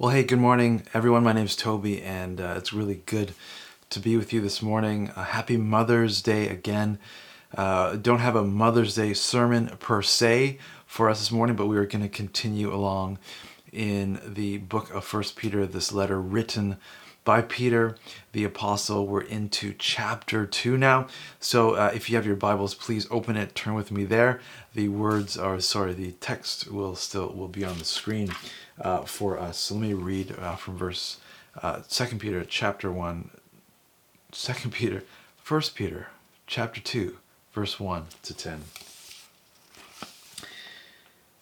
Well, hey, good morning, everyone. My name is Toby, and uh, it's really good to be with you this morning. Uh, happy Mother's Day again. Uh, don't have a Mother's Day sermon per se for us this morning, but we are going to continue along in the book of First Peter, this letter written by Peter the Apostle. We're into chapter 2 now. So uh, if you have your Bibles, please open it, turn with me there. The words are, sorry, the text will still will be on the screen uh, for us. So let me read uh, from verse uh, 2 Peter chapter 1, 2 Peter, 1 Peter chapter 2, verse 1 to 10.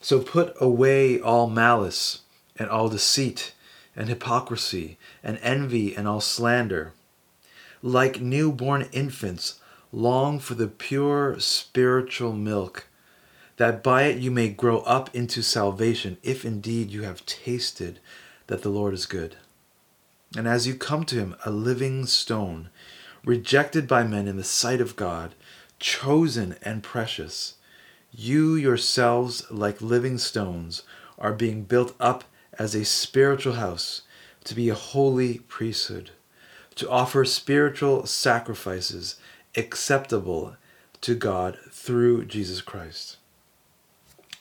So put away all malice and all deceit and hypocrisy and envy and all slander. Like newborn infants, long for the pure spiritual milk that by it you may grow up into salvation, if indeed you have tasted that the Lord is good. And as you come to him, a living stone, rejected by men in the sight of God, chosen and precious, you yourselves, like living stones, are being built up as a spiritual house to be a holy priesthood, to offer spiritual sacrifices acceptable to God through Jesus Christ.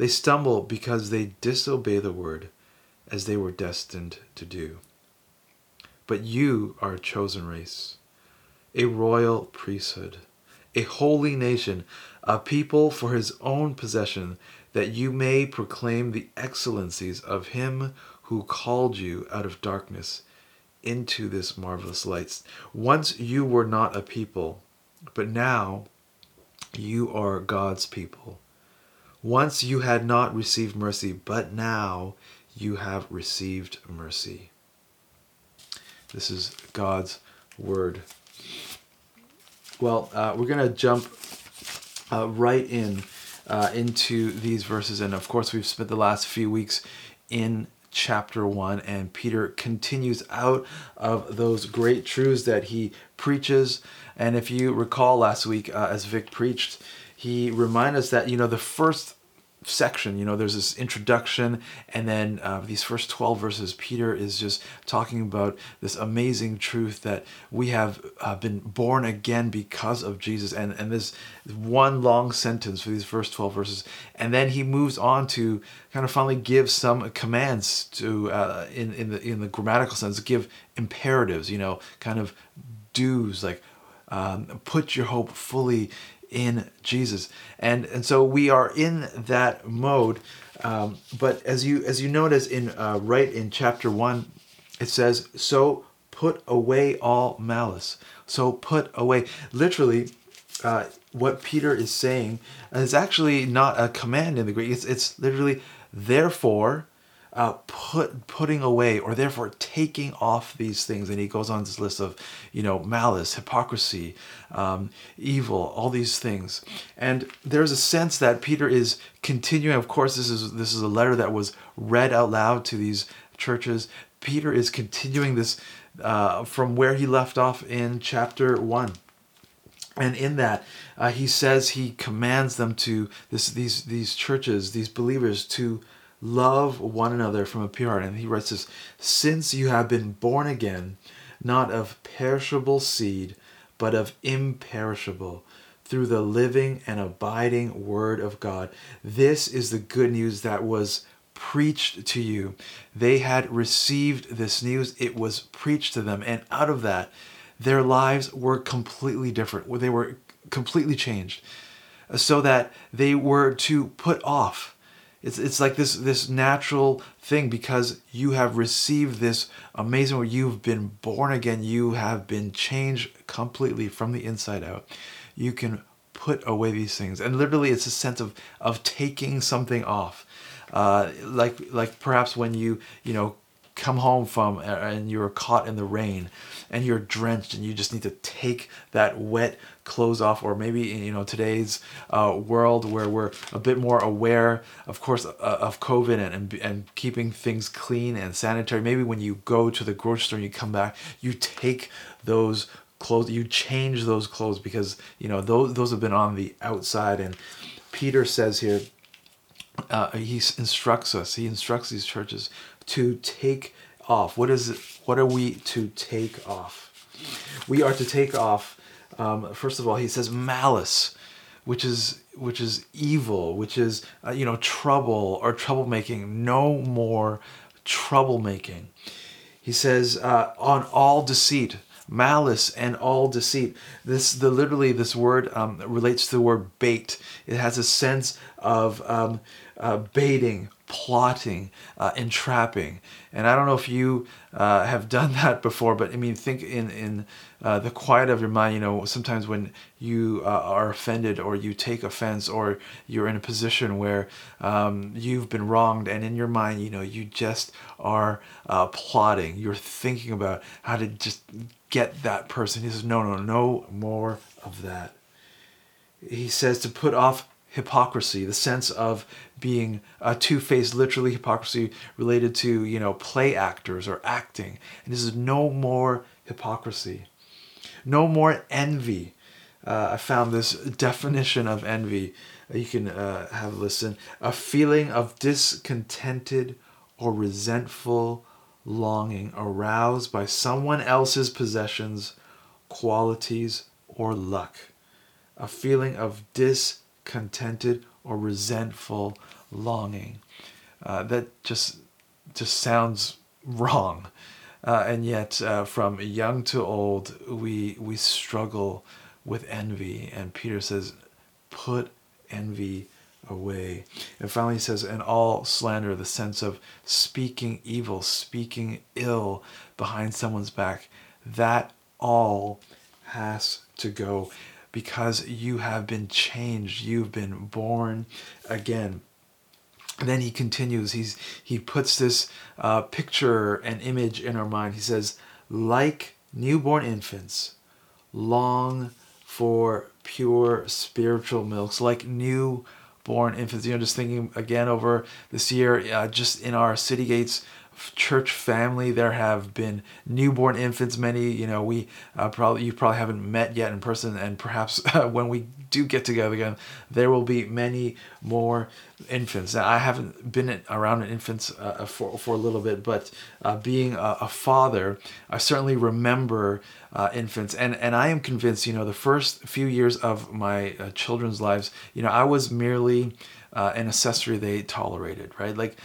They stumble because they disobey the word as they were destined to do. But you are a chosen race, a royal priesthood, a holy nation, a people for his own possession, that you may proclaim the excellencies of him who called you out of darkness into this marvelous light. Once you were not a people, but now you are God's people. Once you had not received mercy, but now you have received mercy. This is God's word. Well, uh, we're going to jump uh, right in uh, into these verses. And of course, we've spent the last few weeks in chapter 1, and Peter continues out of those great truths that he preaches. And if you recall last week, uh, as Vic preached, he reminds us that, you know, the first section you know there's this introduction and then uh, these first 12 verses peter is just talking about this amazing truth that we have uh, been born again because of jesus and and this one long sentence for these first 12 verses. And then he moves on to kind of finally give some commands to uh, in in the in the grammatical sense give imperatives you know kind of do's like um, put your hope fully in Jesus. And and so we are in that mode. Um, but as you as you notice in uh, right in chapter one, it says, "So put away all malice." So put away. Literally, uh, what Peter is saying is actually not a command in the Greek. It's it's literally therefore uh, put putting away or therefore taking off these things. And he goes on this list of you know malice hypocrisy um, evil all these things. And there's a sense that peter is continuing. Of course this is this is a letter that was read out loud to these churches. Peter is continuing this uh, from where he left off in chapter 1 and in that uh, he says he commands them to this these these churches these believers to love one another from a pure heart. And he writes this Since you have been born again, not of perishable seed, but of imperishable, through the living and abiding Word of God. This is the good news that was preached to you. They had received this news, it was preached to them, and out of that, their lives were completely different. They were completely changed so that they were to put off it's it's like this this natural thing because you have received this amazing where you've been born again, you have been changed completely from the inside out. You can put away these things, and literally, it's a sense of of taking something off, uh, like like perhaps when you you know come home from uh, and you're caught in the rain and you're drenched and you just need to take that wet clothes off or maybe you know today's uh, world where we're a bit more aware of course uh, of covid and, and, and keeping things clean and sanitary. Maybe when you go to the grocery store and you come back you take those clothes you change those clothes because you know those those have been on the outside. And peter says here uh, he instructs us he instructs these churches to take off what is it what are we to take off we are to take off um, first of all he says malice which is which is evil which is uh, you know trouble or troublemaking no more troublemaking he says uh, on all deceit malice and all deceit. This the literally this word um, relates to the word bait. It has a sense of um, uh, baiting, plotting, uh, entrapping. And I don't know if you uh, have done that before, but I mean, think in in uh, the quiet of your mind. You know, sometimes when you uh, are offended or you take offense or you're in a position where um, you've been wronged, and in your mind, you know, you just are uh, plotting. You're thinking about how to just get that person. He says, no, no, no more of that. He says to put off hypocrisy, the sense of being a two-faced, literally hypocrisy related to, you know, play actors or acting. And this is no more hypocrisy. No more envy. Uh, I found this definition of envy. You can uh, have a listen. A feeling of discontented or resentful longing aroused by someone else's possessions, qualities, or luck. A feeling of discontented or resentful longing. Uh, that just just sounds wrong. Uh, and yet, uh, from young to old, we we struggle with envy. And Peter says, "Put envy away. And finally, he says, and all slander, the sense of speaking evil, speaking ill behind someone's back, that all has to go because you have been changed. You've been born again. And then he continues, he's, he puts this uh, picture and image in our mind. He says, like newborn infants, long for pure spiritual milks, like new born infants. You know, just thinking again over this year, uh, just in our City Gates church family, there have been newborn infants. Many, you know, we uh, probably you probably haven't met yet in person, and perhaps uh, when we do get together again, there will be many more infants. Now, I haven't been around infants uh, for for a little bit, but uh, being a, a, father, I certainly remember uh, infants, and and I am convinced, you know, the first few years of my uh, children's lives, you know, I was merely an accessory they tolerated, right? Like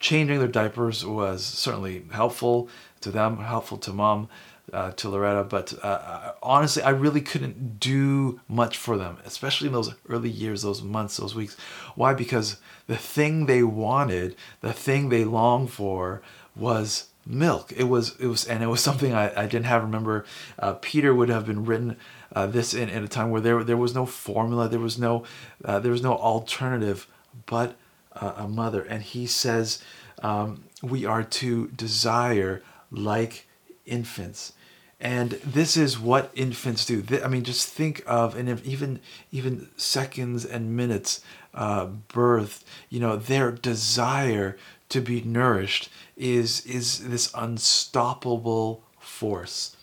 changing their diapers was certainly helpful to them, helpful to mom, uh, to Loretta. But uh, uh, honestly, I really couldn't do much for them, especially in those early years, those months, those weeks. Why? Because the thing they wanted, the thing they longed for, was milk. It was it was and it was something I, I didn't have. Remember, uh, Peter would have been written uh, this in, in a time where there there was no formula, there was no uh, there was no alternative, but a mother. And he says um, we are to desire like infants. And this is what infants do. I mean, just think of and even even seconds and minutes uh, birth. You know, their desire to be nourished is is this unstoppable force.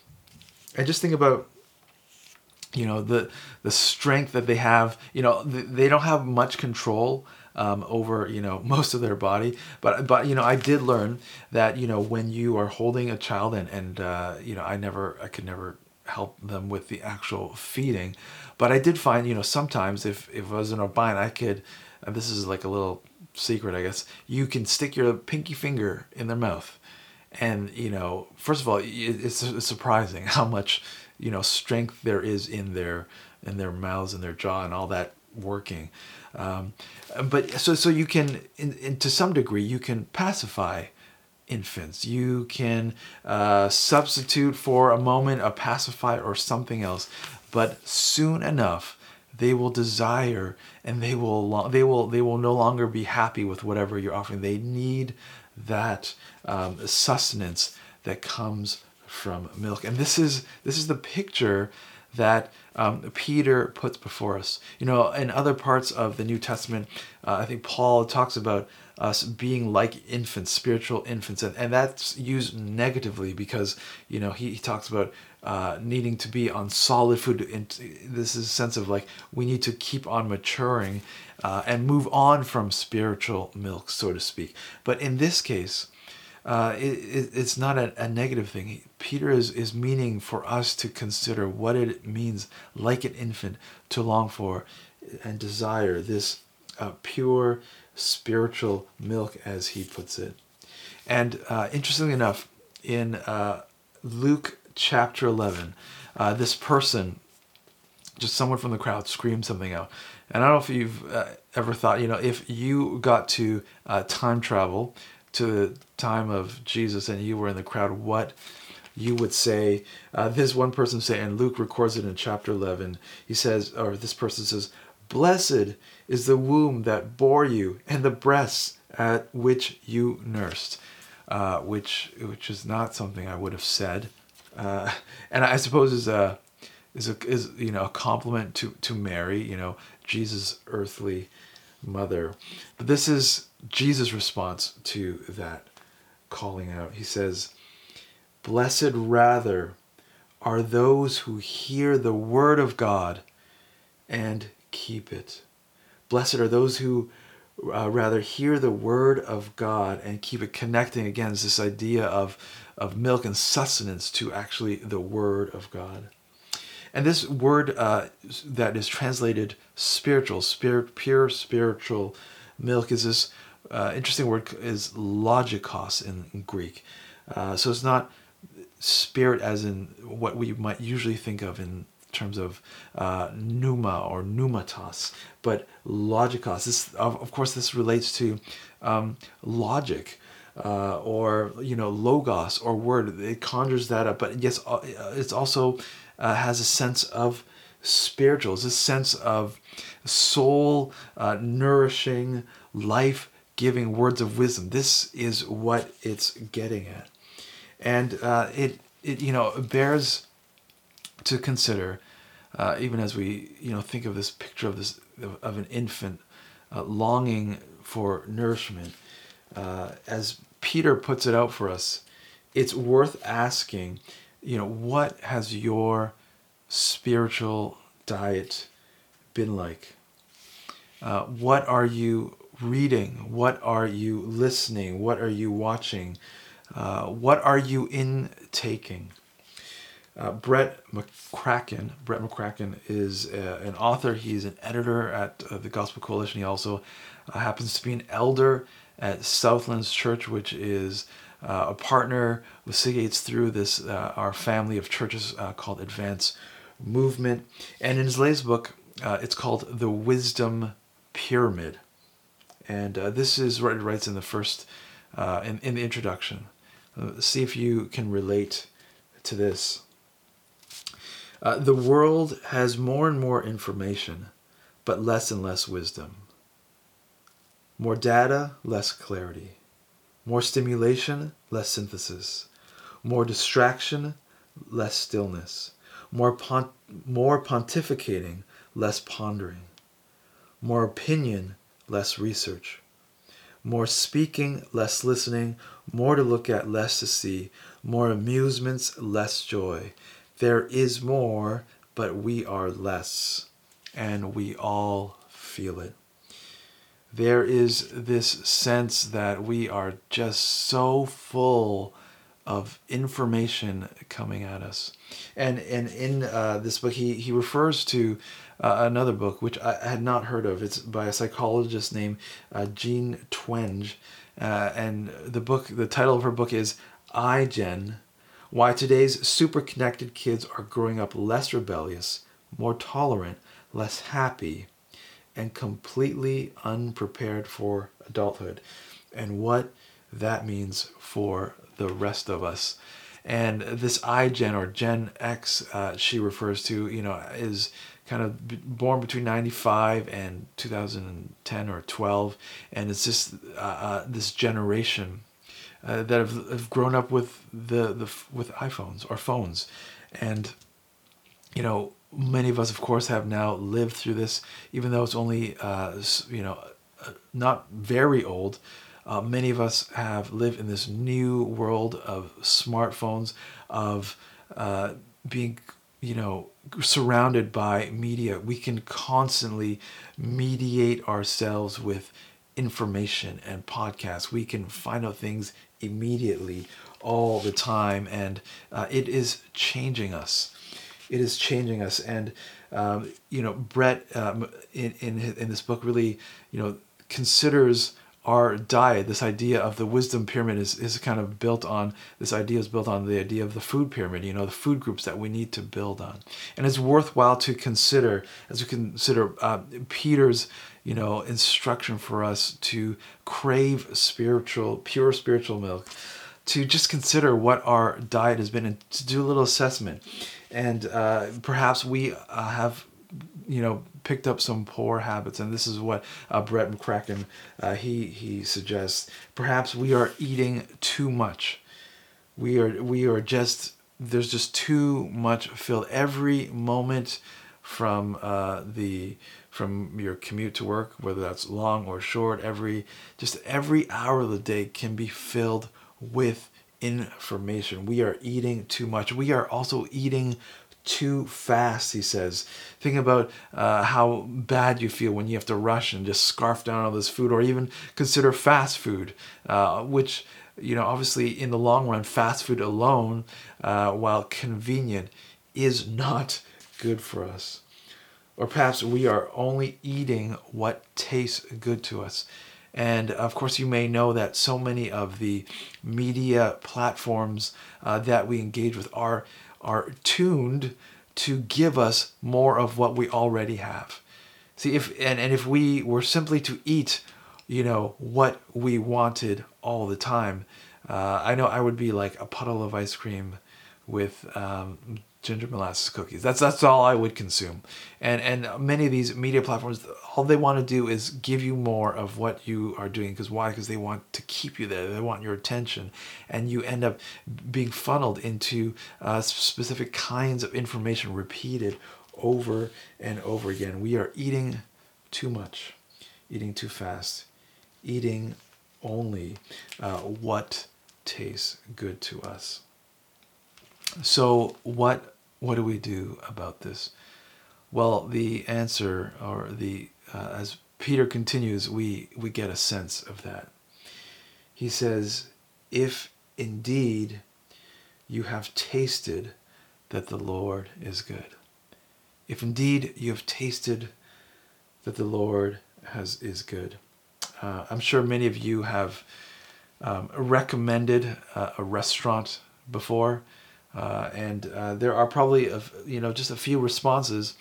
And just think about you know the the strength that they have. You know, they don't have much control um, over you know most of their body. But but you know I did learn that you know when you are holding a child and and uh, you know I never I could never help them with the actual feeding, but I did find you know sometimes if if I was in a bind I could. And this is like a little secret, I guess. You can stick your pinky finger in their mouth, and you know, first of all, it's, it's surprising how much you know strength there is in their in their mouths and their jaw and all that working. Um, but so so you can, in, in, to some degree, you can pacify infants. You can uh, substitute for a moment a pacifier or something else, but soon enough they will desire and they will they will they will no longer be happy with whatever you're offering. They need that um, sustenance that comes from milk. And this is this is the picture that um, Peter puts before us. You know, in other parts of the New Testament, uh, I think Paul talks about us being like infants, spiritual infants, and, and that's used negatively because you know he, he talks about uh, needing to be on solid food. And this is a sense of like we need to keep on maturing uh, and move on from spiritual milk, so to speak. But in this case, uh, it, it, it's not a, a, negative thing. Peter is, is meaning for us to consider what it means, like an infant, to long for and desire this uh, pure spiritual milk, as he puts it. And uh, interestingly enough, in uh, Luke chapter 11, uh, this person, just someone from the crowd, screamed something out. And I don't know if you've ever thought, you know, if you got to time travel, to the time of Jesus and you were in the crowd, what you would say. Uh, this one person say, and Luke records it in chapter 11. He says, or this person says, Blessed is the womb that bore you and the breasts at which you nursed, uh, which which is not something I would have said, uh, and I suppose is a is a is you know a compliment to to Mary, you know Jesus' earthly mother. But this is Jesus' response to that calling out. He says, Blessed rather are those who hear the word of God and keep it. Blessed are those who uh, rather hear the word of God and keep it connecting again this idea of, of milk and sustenance to actually the word of God. And this word uh, that is translated spiritual, spirit, pure spiritual milk is this uh, interesting word is logikos in, Greek. Uh, so it's not spirit as in what we might usually think of in terms of uh, pneuma or pneumatos, but logikos. This, of, of course, this relates to um, logic. Uh, or you know logos or word it conjures that up but yes uh, it's also uh, has a sense of spiritual it's a sense of soul uh, nourishing life giving words of wisdom. This is what it's getting at, and uh, it it you know bears to consider, uh, even as we you know think of this picture of this of an infant uh, longing for nourishment, uh, as Peter puts it out for us. It's worth asking, you know, what has your spiritual diet been like? Uh, what are you reading? What are you listening? What are you watching? Uh, what are you intaking? Uh, Brett McCracken. Brett McCracken is uh, an author. He's an editor at uh, the Gospel Coalition. He also uh, happens to be an elder at Southlands Church, which is uh, a partner with City Gates through this our family of churches called Advance Movement. And in his latest book, it's called The Wisdom Pyramid. And uh, this is what it writes in the first, uh, in, in the introduction. Uh, see if you can relate to this. Uh, the world has more and more information, but less and less wisdom. More data, less clarity. More stimulation, less synthesis. More distraction, less stillness. More, pont- more pontificating, less pondering. More opinion, less research. More speaking, less listening, more to look at, less to see, more amusements, less joy. There is more, but we are less, and we all feel it. There is this sense that we are just so full of information coming at us. And and in uh, this book, he he refers to uh, another book which I had not heard of. It's by a psychologist named uh, Jean Twenge, uh, and the book the title of her book is iGen: Why Today's Super Connected Kids Are Growing Up Less Rebellious, More Tolerant, Less Happy, and Completely Unprepared for Adulthood, and what that means for the rest of us. And this iGen or Gen X, uh, she refers to, you know, is kind of born between 95 and 2010 or 12 and it's just uh, uh, this generation uh, that have, have grown up with the, the with iPhones or phones, and you know many of us, of course, have now lived through this, even though it's only uh, you know uh, not very old. Uh, many of us have lived in this new world of smartphones, of uh, being you know surrounded by media. We can constantly mediate ourselves with information and podcasts. We can find out things immediately all the time, and uh, it is changing us. It is changing us, and um, you know, Brett um, in in in this book really you know considers our diet, this idea of the wisdom pyramid is, is kind of built on, this idea is built on the idea of the food pyramid, you know, the food groups that we need to build on. And it's worthwhile to consider, as we consider uh, Peter's, you know, instruction for us to crave spiritual, pure spiritual milk, to just consider what our diet has been and to do a little assessment. And uh, perhaps we uh, have, you know, picked up some poor habits, and this is what uh, Brett McCracken uh, he he suggests. Perhaps we are eating too much. We are we are just there's just too much filled every moment from uh, the from your commute to work, whether that's long or short. Every just every hour of the day can be filled with information. We are eating too much. We are also eating too fast, he says. Think about uh, how bad you feel when you have to rush and just scarf down all this food, or even consider fast food, uh, which, you know, obviously in the long run, fast food alone, uh, while convenient, is not good for us. Or perhaps we are only eating what tastes good to us. And of course, you may know that so many of the media platforms uh, that we engage with are are tuned to give us more of what we already have. See, if and, and if we were simply to eat, you know, what we wanted all the time, uh, I know I would be like a puddle of ice cream with um, ginger molasses cookies. That's that's all I would consume. And and many of these media platforms, all they want to do is give you more of what you are doing. Because why? Because they want to keep you there. They want your attention, and you end up being funneled into uh, specific kinds of information repeated over and over again. We are eating too much, eating too fast, eating only uh, what tastes good to us. So what what do we do about this? Well, the answer, or the uh, as Peter continues, we we get a sense of that. He says, "If indeed you have tasted that the Lord is good, if indeed you have tasted that the Lord has is good." Uh, I'm sure many of you have um, recommended uh, a restaurant before uh, and uh, there are probably a, you know just a few responses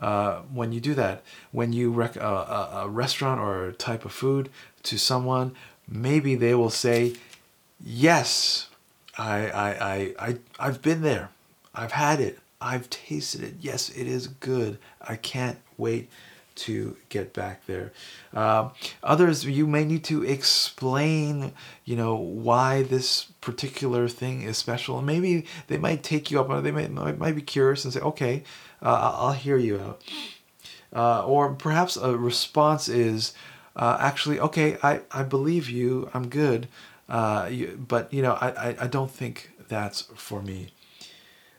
uh, when you do that. When you rec- a, a restaurant or a type of food to someone, maybe they will say, "Yes, I I I, I I've been there. I've had it. I've tasted it. Yes, it is good. I can't wait to get back there. Uh, others, you may need to explain, you know, why this particular thing is special. And maybe they might take you up on it. They might, might, might be curious and say, okay, uh, I'll hear you out. Uh, or perhaps a response is uh, actually, okay, I, I believe you, I'm good, uh, you, but, you know, I, I, I, don't think that's for me.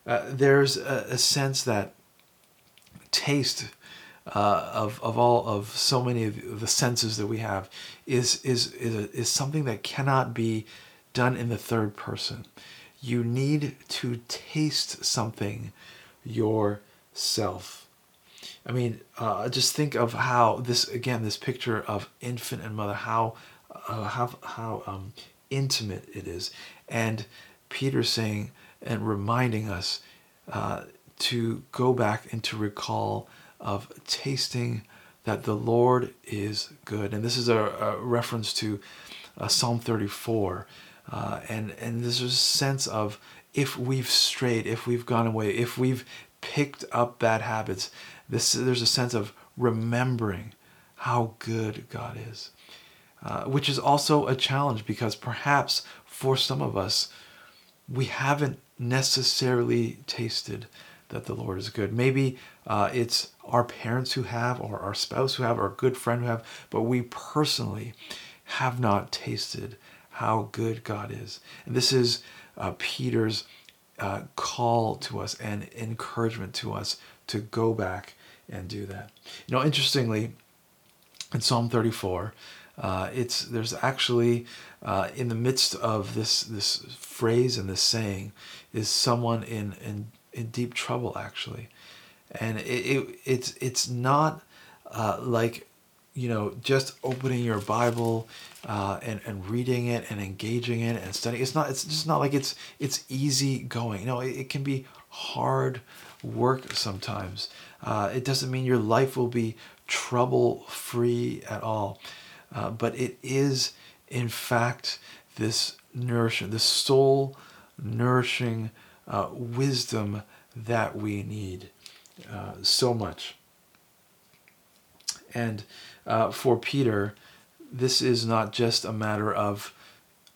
Uh, there's a, a sense that taste uh, of, of all of so many of the senses that we have is is is, a, is something that cannot be done in the third person. You need to taste something yourself. I mean, uh, just think of how this again, this picture of infant and mother, how uh, how how um, intimate it is, and Peter saying and reminding us uh, to go back and to recall of tasting that the Lord is good. And this is a, a reference to uh, Psalm 34. Uh, and, and there's a sense of if we've strayed, if we've gone away, if we've picked up bad habits, this, there's a sense of remembering how good God is. Uh, which is also a challenge because perhaps for some of us, we haven't necessarily tasted that the Lord is good. Maybe uh, it's our parents who have, or our spouse who have, or a good friend who have, but we personally have not tasted how good God is. And this is uh, Peter's uh, call to us and encouragement to us to go back and do that. You know, interestingly, in Psalm 34, uh, it's there's actually uh, in the midst of this this phrase and this saying is someone in in, in deep trouble actually, and it, it it's it's not uh, like you know just opening your Bible uh, and and reading it and engaging it and studying. It's not it's just not like it's it's easy going. You know, it, it can be hard work sometimes. Uh, it doesn't mean your life will be trouble free at all. Uh, but it is, in fact, this nourishing, this soul nourishing uh, wisdom that we need uh, so much. And uh, for Peter, this is not just a matter of,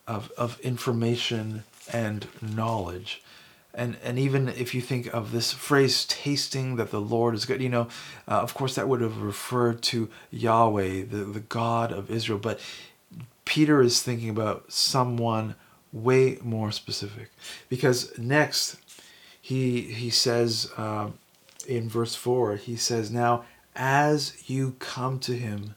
of, of information and knowledge, and and even if you think of this phrase tasting that the lord is good you know uh, of course that would have referred to yahweh the, the god of israel but peter is thinking about someone way more specific because next he he says uh, in verse 4 he says now as you come to him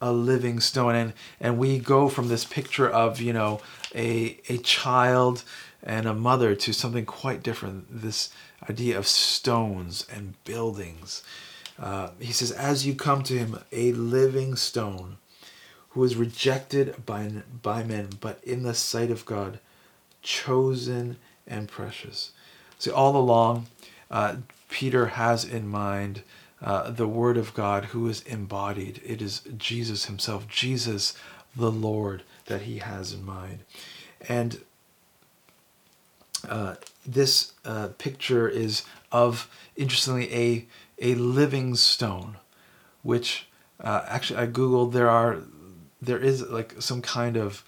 a living stone and and we go from this picture of you know a a child and a mother to something quite different this idea of stones and buildings. Uh, he says, As you come to him, a living stone who is rejected by, by men, but in the sight of God, chosen and precious. See, all along, uh, Peter has in mind uh, the Word of God who is embodied. It is Jesus Himself, Jesus the Lord, that he has in mind. And uh, this uh, picture is of, interestingly, a, a living stone, which uh, actually I googled. There are there is like some kind of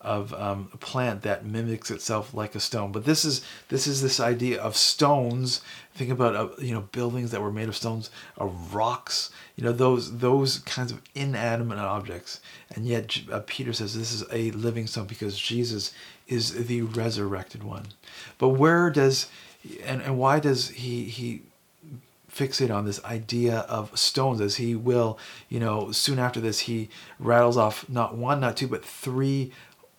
of um, plant that mimics itself like a stone. But this is this is this idea of stones. Think about uh, you know buildings that were made of stones, of rocks. You know those those kinds of inanimate objects. And yet uh, Peter says this is a living stone because Jesus is the resurrected one. But where does and, and why does he he fixate on this idea of stones as he will you know soon after this he rattles off not one not two but three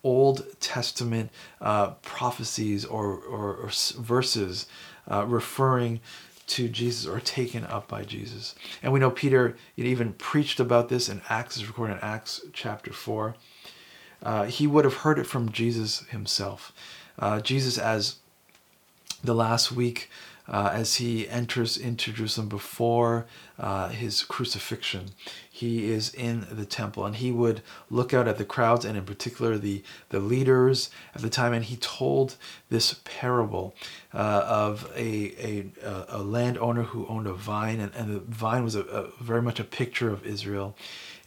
old testament uh, prophecies or, or, or verses uh, referring to jesus or taken up by jesus and we know peter even preached about this in acts is recorded in acts chapter 4 uh, he would have heard it from Jesus himself. Uh, Jesus, as the last week, uh, as he enters into Jerusalem before uh, his crucifixion, he is in the temple and he would look out at the crowds and, in particular, the, the leaders at the time. And he told this parable uh, of a, a, a landowner who owned a vine, and, and the vine was a, a, very much a picture of Israel.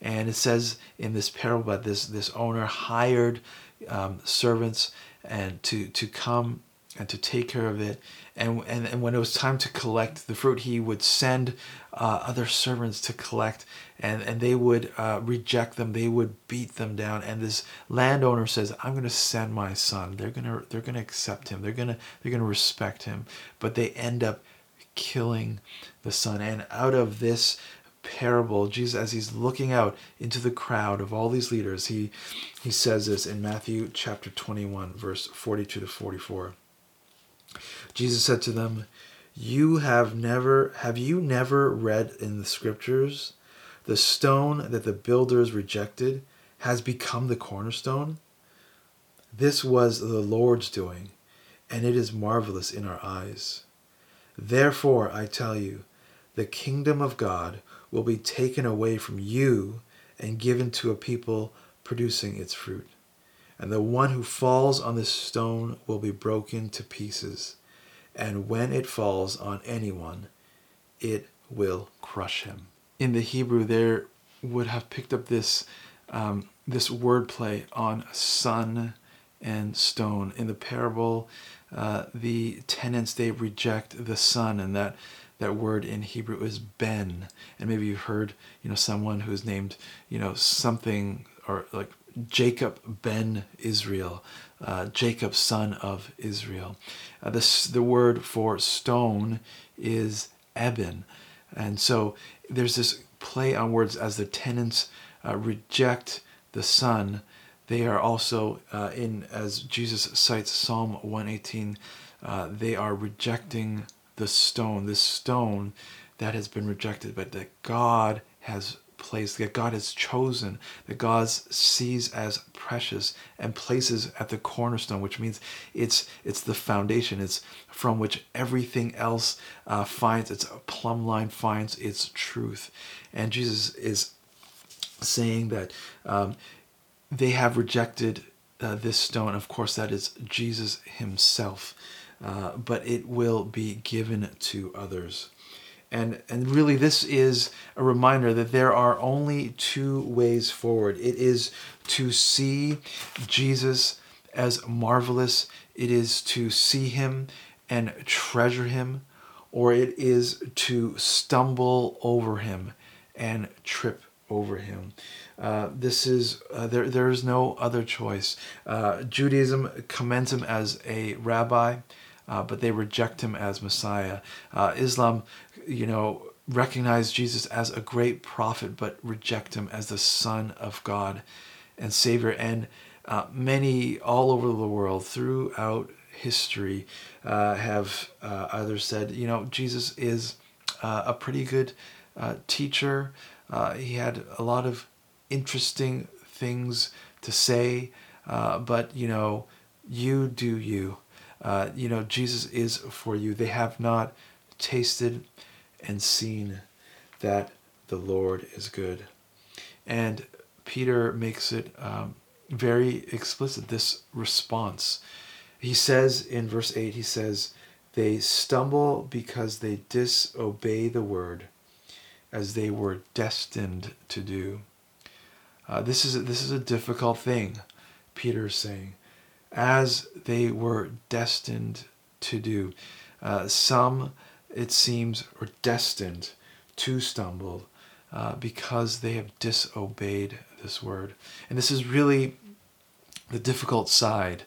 And it says in this parable that this this owner hired um, servants and to to come and to take care of it. And, and, and when it was time to collect the fruit, he would send uh, other servants to collect, and, and they would uh, reject them. They would beat them down. And this landowner says, "I'm going to send my son. They're gonna they're gonna accept him. They're gonna they're gonna respect him." But they end up killing the son. And out of this parable, Jesus, as he's looking out into the crowd of all these leaders, he, he says this in Matthew chapter 21, verse 42 to 44. Jesus said to them, You have never, have you never read in the scriptures, the stone that the builders rejected has become the cornerstone? This was the Lord's doing, and it is marvelous in our eyes. Therefore, I tell you, the kingdom of God will be taken away from you and given to a people producing its fruit. And the one who falls on this stone will be broken to pieces. And when it falls on anyone, it will crush him. In the Hebrew, there would have picked up this um, this wordplay on son and stone. In the parable, uh, the tenants they reject the son, and that that word in Hebrew is ben. And maybe you've heard, you know, someone who's named, you know, something or like Jacob ben Israel, uh, Jacob son of Israel. Uh, this the word for stone is eben, and so there's this play on words as the tenants uh, reject the son they are also uh, in, as Jesus cites Psalm 118, uh, they are rejecting the stone, this stone that has been rejected, but that God has placed, that God has chosen, that God sees as precious and places at the cornerstone, which means it's it's the foundation. It's from which everything else uh, finds its plumb line, finds its truth. And Jesus is saying that um, they have rejected uh, this stone. Of course, that is Jesus himself, uh, but it will be given to others. And, and really, this is a reminder that there are only two ways forward. It is to see Jesus as marvelous, it is to see him and treasure him, or it is to stumble over him and trip over him. Uh, this is uh, there. There is no other choice. Uh, Judaism commends him as a rabbi, uh, but they reject him as Messiah. Uh, Islam, you know, recognize Jesus as a great prophet, but reject him as the Son of God and Savior. And uh, many all over the world, throughout history, uh, have uh, either said, you know, Jesus is a pretty good teacher. he had a lot of interesting things to say, uh, but you know, you do you. Uh, you know, Jesus is for you. They have not tasted and seen that the Lord is good. And Peter makes it um, very explicit this response. He says in verse 8, he says, They stumble because they disobey the word as they were destined to do. Uh, this is a, this is a difficult thing, Peter is saying, as they were destined to do. Uh, some, it seems, are destined to stumble uh, because they have disobeyed this word. And this is really the difficult side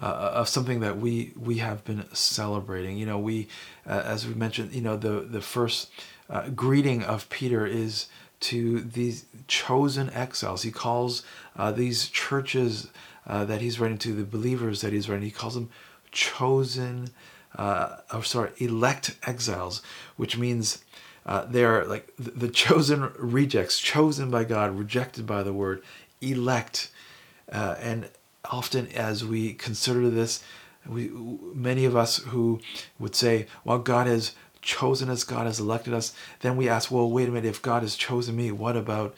uh, of something that we we have been celebrating. You know, we, uh, as we mentioned, you know, the the first uh, greeting of Peter is to these chosen exiles. He calls uh, these churches uh, that he's writing to, the believers that he's writing, he calls them chosen, uh, or sorry, elect exiles, which means uh, they are like the, the chosen rejects, chosen by God, rejected by the word, elect. Uh, and often as we consider this, we many of us who would say, well, God has chosen us, God has elected us, then we ask, well, wait a minute, if God has chosen me, what about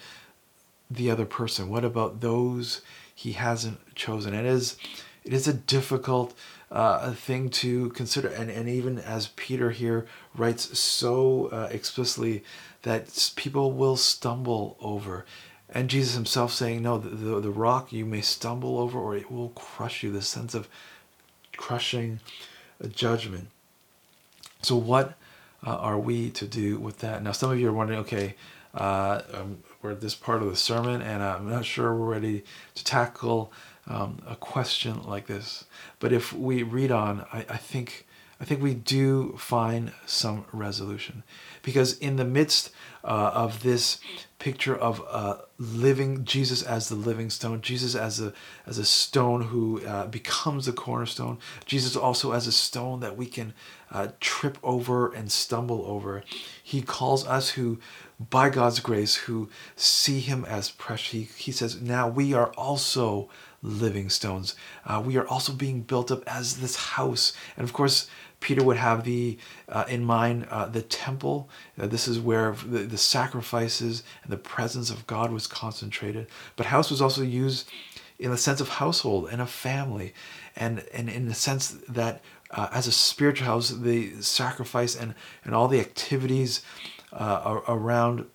the other person? What about those he hasn't chosen? It is, it is a difficult uh, thing to consider. And, and even as Peter here writes so uh, explicitly that people will stumble over. And Jesus himself saying, no, the, the, the rock you may stumble over or it will crush you, the sense of crushing judgment. So what uh, are we to do with that? Now, some of you are wondering, okay, uh, um, we're at this part of the sermon, and I'm not sure we're ready to tackle um, a question like this. But if we read on, I, I think I think we do find some resolution, because in the midst uh, of this picture of uh, living Jesus as the living stone, Jesus as a as a stone who uh, becomes the cornerstone, Jesus also as a stone that we can uh, trip over and stumble over. He calls us who, by God's grace, who see Him as precious. He, he says, now we are also living stones. Uh, we are also being built up as this house. And of course, Peter would have the uh, in mind uh, the temple. Uh, this is where the, the sacrifices and the presence of God was concentrated. But house was also used in the sense of household and a family, and and in the sense that uh, as a spiritual house, the sacrifice and and all the activities uh, around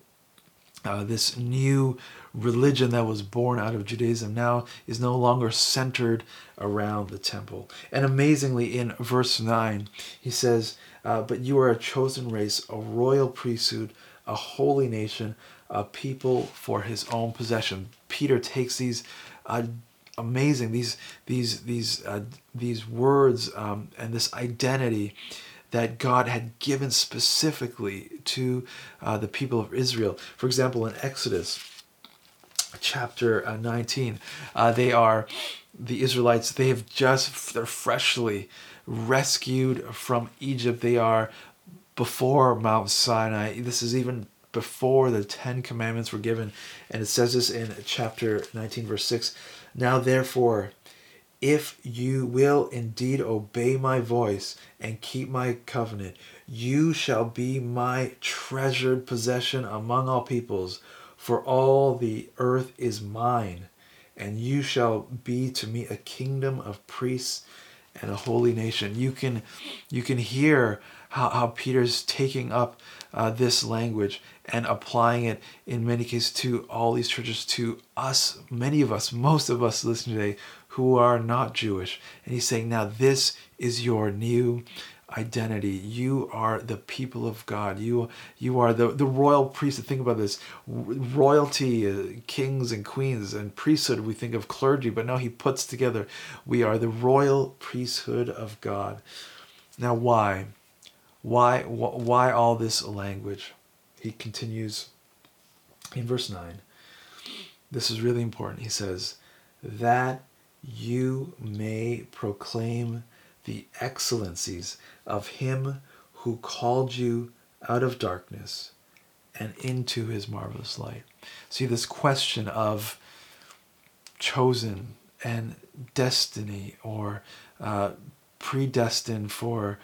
uh, this new religion that was born out of Judaism now is no longer centered around the temple. And amazingly, in verse 9, he says, uh, But you are a chosen race, a royal priesthood, a holy nation, a people for his own possession. Peter takes these. Uh, amazing these these these uh, these words um, and this identity that God had given specifically to uh, the people of Israel. For example, in Exodus chapter uh, 19, uh, they are the Israelites. They have just they're freshly rescued from Egypt. They are before Mount Sinai. This is even before the Ten Commandments were given, and it says this in chapter 19, verse 6. Now therefore if you will indeed obey my voice and keep my covenant, you shall be my treasured possession among all peoples, for all the earth is mine, and you shall be to me a kingdom of priests and a holy nation. You can, you can hear how, how Peter's taking up uh, this language and applying it in many cases to all these churches, to us, many of us, most of us listening today who are not Jewish. And he's saying, now this is your new identity. You are the people of God. You you are the, the royal priesthood. Think about this royalty, uh, kings and queens, and priesthood. We think of clergy, but now he puts together we are the royal priesthood of God. Now, why? Why, why all this language? He continues in verse 9. This is really important. He says, That you may proclaim the excellencies of him who called you out of darkness and into his marvelous light. See, this question of chosen and destiny or uh, predestined for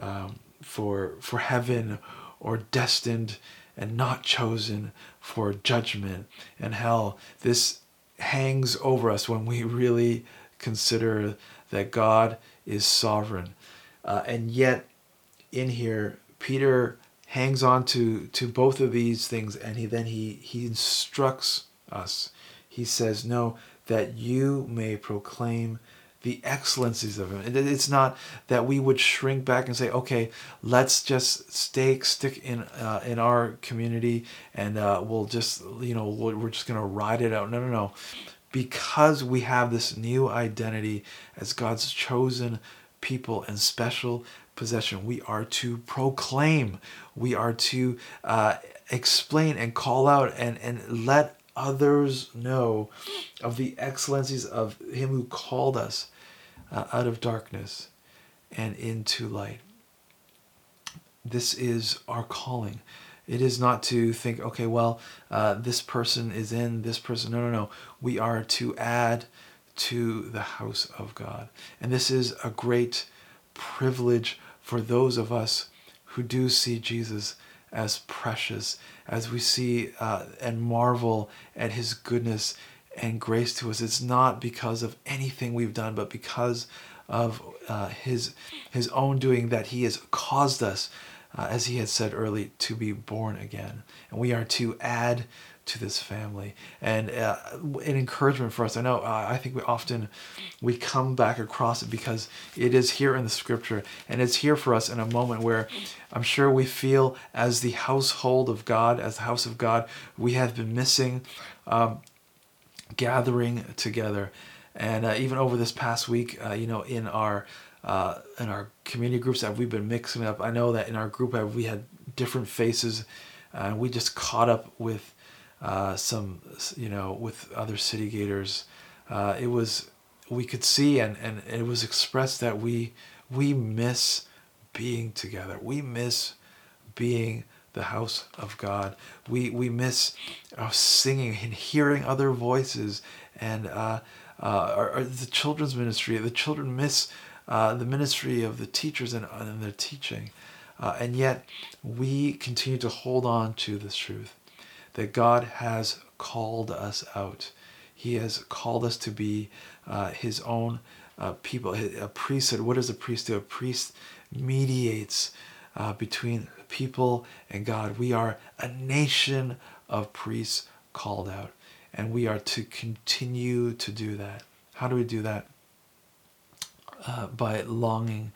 um, for for heaven or destined and not chosen for judgment and hell this hangs over us when we really consider that God is sovereign uh, and yet in here Peter hangs on to to both of these things and he then he he instructs us he says no that you may proclaim the excellencies of him. It's not that we would shrink back and say, okay, let's just stay stick in uh, in our community and uh, we'll just you know we're just gonna ride it out. No, no, no. Because we have this new identity as God's chosen people and special possession, we are to proclaim, we are to uh, explain and call out and and let others know of the excellencies of Him who called us uh, out of darkness and into light. This is our calling. It is not to think, okay, well, uh, this person is in, this person. No, no, no. We are to add to the house of God. And this is a great privilege for those of us who do see Jesus as precious, as we see uh, and marvel at his goodness and grace to us. It's not because of anything we've done, but because of uh, his his own doing that he has caused us, uh, as he had said early, to be born again, and we are to add to this family and uh, an encouragement for us. I know uh, I think we often we come back across it because it is here in the scripture and it's here for us in a moment where I'm sure we feel as the household of God, as the house of God, we have been missing. Um, gathering together. And uh, even over this past week, uh, you know, in our uh, in our community groups that we've been mixing up, I know that in our group uh, we had different faces, and we just caught up with uh, some, you know, with other City Gaters. Uh, it was we could see and, and it was expressed that we we miss being together. We miss being the house of God. We we miss uh, singing and hearing other voices, and uh, uh, our, our, the children's ministry. The children miss uh, the ministry of the teachers and, and their teaching, uh, and yet we continue to hold on to this truth that God has called us out. He has called us to be uh, His own people, a priesthood. What does a priest do? A priest mediates between people and God. We are a nation of priests called out. and we are to continue to do that. How do we do that? Uh, by longing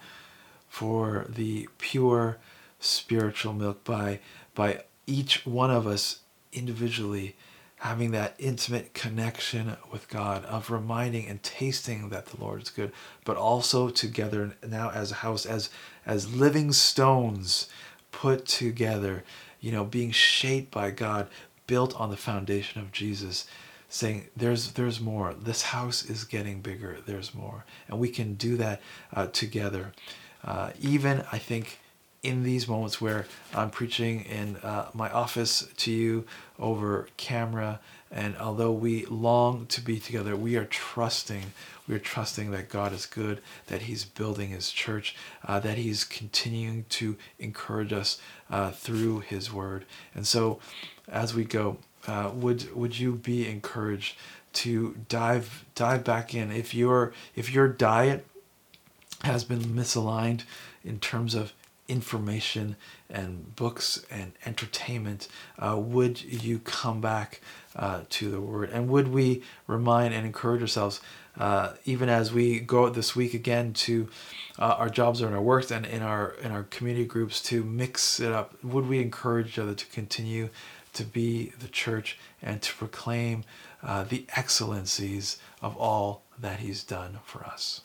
for the pure spiritual milk, by by each one of us individually having that intimate connection with God, of reminding and tasting that the Lord is good, but also together now as a house, as as living stones put together, you know, being shaped by God, built on the foundation of Jesus, saying, "There's there's more. This house is getting bigger. There's more," and we can do that uh, together. Uh, even I think in these moments where I'm preaching in uh, my office to you over camera, and although we long to be together, we are trusting. We are trusting that God is good, that He's building His church, uh, that He's continuing to encourage us uh, through His Word. And so, as we go, uh, would would you be encouraged to dive dive back in if your if your diet has been misaligned in terms of information and books and entertainment, uh, would you come back uh, to the Word? And would we remind and encourage ourselves, uh, even as we go out this week again to uh, our jobs or in our works and in our in our community groups to mix it up? Would we encourage each other to continue to be the church and to proclaim uh, the excellencies of all that He's done for us?